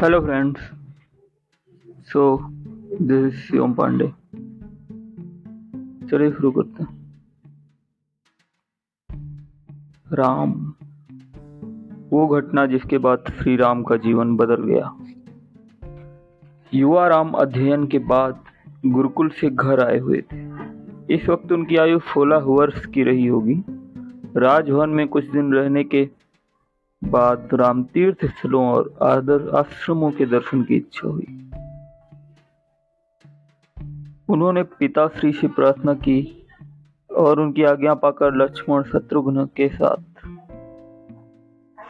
Hello, friends. So, this is Shivam Pandey चलिए शुरू करते हैं। राम। वो घटना जिसके बाद श्री राम का जीवन बदल गया। युवा राम अध्ययन के बाद गुरुकुल से घर आए हुए थे। इस वक्त उनकी आयु सोलह वर्ष की रही होगी। राजभवन में कुछ दिन रहने के बाद राम तीर्थ स्थलों और आदर आश्रमों के दर्शन की इच्छा हुई। उन्होंने पिताश्री से प्रार्थना की और उनकी आज्ञा पाकर लक्ष्मण शत्रुघ्न के साथ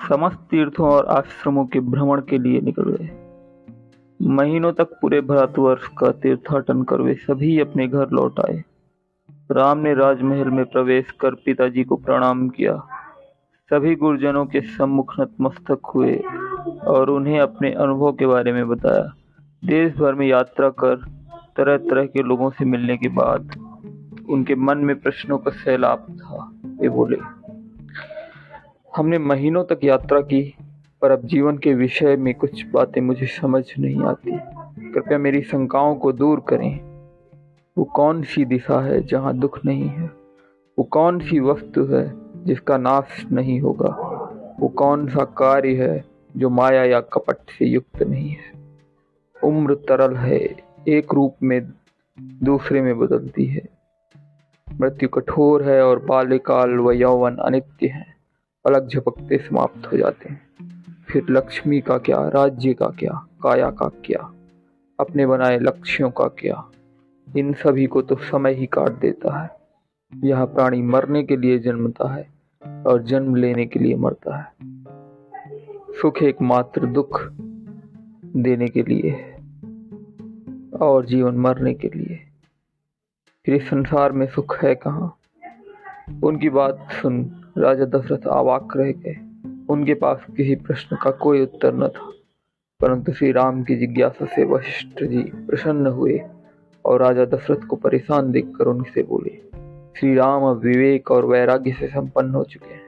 समस्त तीर्थों और आश्रमों के भ्रमण के लिए निकल गए। महीनों तक पूरे भारतवर्ष का तीर्थाटन कर वे सभी अपने घर लौट आए। राम ने राजमहल में प्रवेश कर पिताजी को प्रणाम किया। सभी गुरुजनों के सम्मुख नतमस्तक हुए और उन्हें अपने अनुभव के बारे में बताया। देश भर में यात्रा कर तरह तरह के लोगों से मिलने के बाद उनके मन में प्रश्नों का सैलाब था। वे बोले, हमने महीनों तक यात्रा की, पर अब जीवन के विषय में कुछ बातें मुझे समझ नहीं आती। कृपया मेरी शंकाओं को दूर करें। वो कौन सी दिशा है जहाँ दुख नहीं है? वो कौन सी वस्तु है जिसका नाश नहीं होगा। वो कौन सा कार्य है जो माया या कपट से युक्त नहीं है? उम्र तरल है, एक रूप में दूसरे में बदलती है। मृत्यु कठोर है और बाल्यकाल व यौवन अनित्य है। अलग झपकते समाप्त हो जाते हैं। फिर लक्ष्मी का क्या, राज्य का क्या, काया का क्या, अपने बनाए लक्ष्यों का क्या? इन सभी को तो समय ही काट देता है। यह प्राणी मरने के लिए जन्मता है और जन्म लेने के लिए मरता है। सुख एकमात्र दुख देने के लिए है और जीवन मरने के लिए। फिर इस संसार में सुख है कहाँ? उनकी बात सुन राजा दशरथ आवाक रह गए। उनके पास किसी प्रश्न का कोई उत्तर न था, परंतु श्री राम की जिज्ञासा से वशिष्ठ जी प्रसन्न हुए और राजा दशरथ को परेशान देखकर उनसे बोले श्री राम अब विवेक और वैराग्य से संपन्न हो चुके हैं।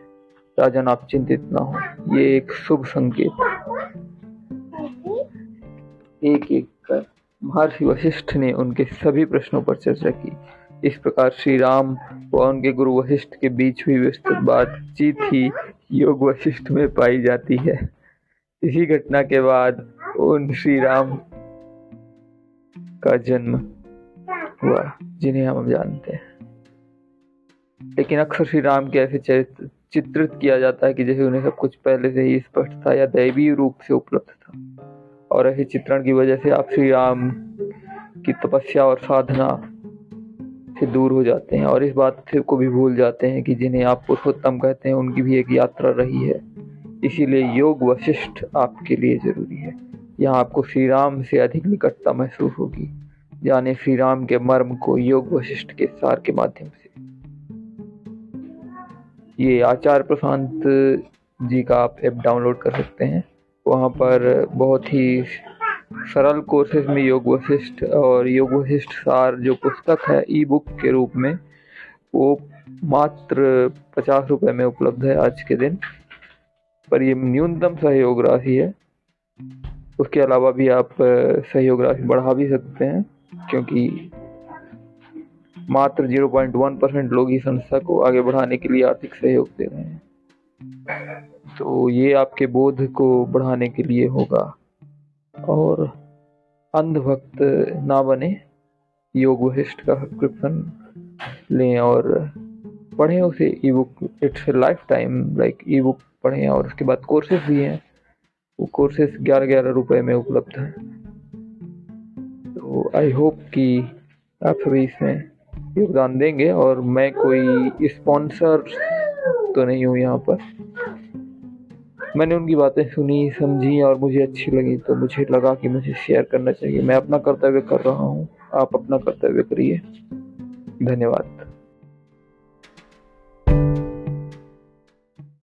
राजन, आप चिंतित ना हो। ये एक शुभ संकेत एक एक कर। महर्षि वशिष्ठ ने उनके सभी प्रश्नों पर चर्चा की। इस प्रकार श्री राम व उनके गुरु वशिष्ठ के बीच हुई विस्तृत बातचीत ही योग वशिष्ठ में पाई जाती है। इसी घटना के बाद उन श्री राम का जन्म हुआ, जिन्हें हम जानते हैं। लेकिन अक्सर श्री राम के ऐसे चरित्र चित्रित किया जाता है कि जैसे उन्हें सब कुछ पहले से ही स्पष्ट था या दैवीय रूप से उपलब्ध था। और ऐसे चित्रण की वजह से आप श्री राम की तपस्या और साधना से दूर हो जाते हैं और इस बात से को भी भूल जाते हैं कि जिन्हें आप पुरुषोत्तम कहते हैं, उनकी भी एक यात्रा रही है। इसीलिए योग वशिष्ठ आपके लिए ज़रूरी है। यहाँ आपको श्री राम से अधिक निकटता महसूस होगी। जाने श्री राम के मर्म को योग वशिष्ठ के सार के माध्यम से। ये आचार्य प्रशांत जी का आप ऐप डाउनलोड कर सकते हैं। वहाँ पर बहुत ही सरल कोर्सेज में योग वशिष्ठ और योग वशिष्ठ सार जो पुस्तक है ई बुक के रूप में, वो मात्र पचास रुपये में उपलब्ध है आज के दिन। पर ये न्यूनतम सहयोग राशि है। उसके अलावा भी आप सहयोग राशि बढ़ा भी सकते हैं, क्योंकि मात्र 0.1 परसेंट लोग ही संस्था को आगे बढ़ाने के लिए आर्थिक सहयोग दे रहे हैं। तो ये आपके बोध को बढ़ाने के लिए होगा। और अंधभक्त ना बने, योग वशिष्ठ का सब्सक्रिप्शन लें और पढ़ें उसे ebook it's lifetime like ebook पढ़ें और उसके बाद कोर्सेज भी हैं। वो कोर्सेज ग्यारह ग्यारह रुपए में उपलब्ध हैं। तो आई होप कि आप सभी इसमें योगदान देंगे और मैं कोई स्पॉन्सर तो नहीं हूँ यहाँ पर। मैंने उनकी बातें सुनी, समझी और मुझे अच्छी लगी तो मुझे लगा कि मुझे शेयर करना चाहिए। मैं अपना कर्तव्य कर रहा हूँ। आप अपना कर्तव्य करिए। धन्यवाद।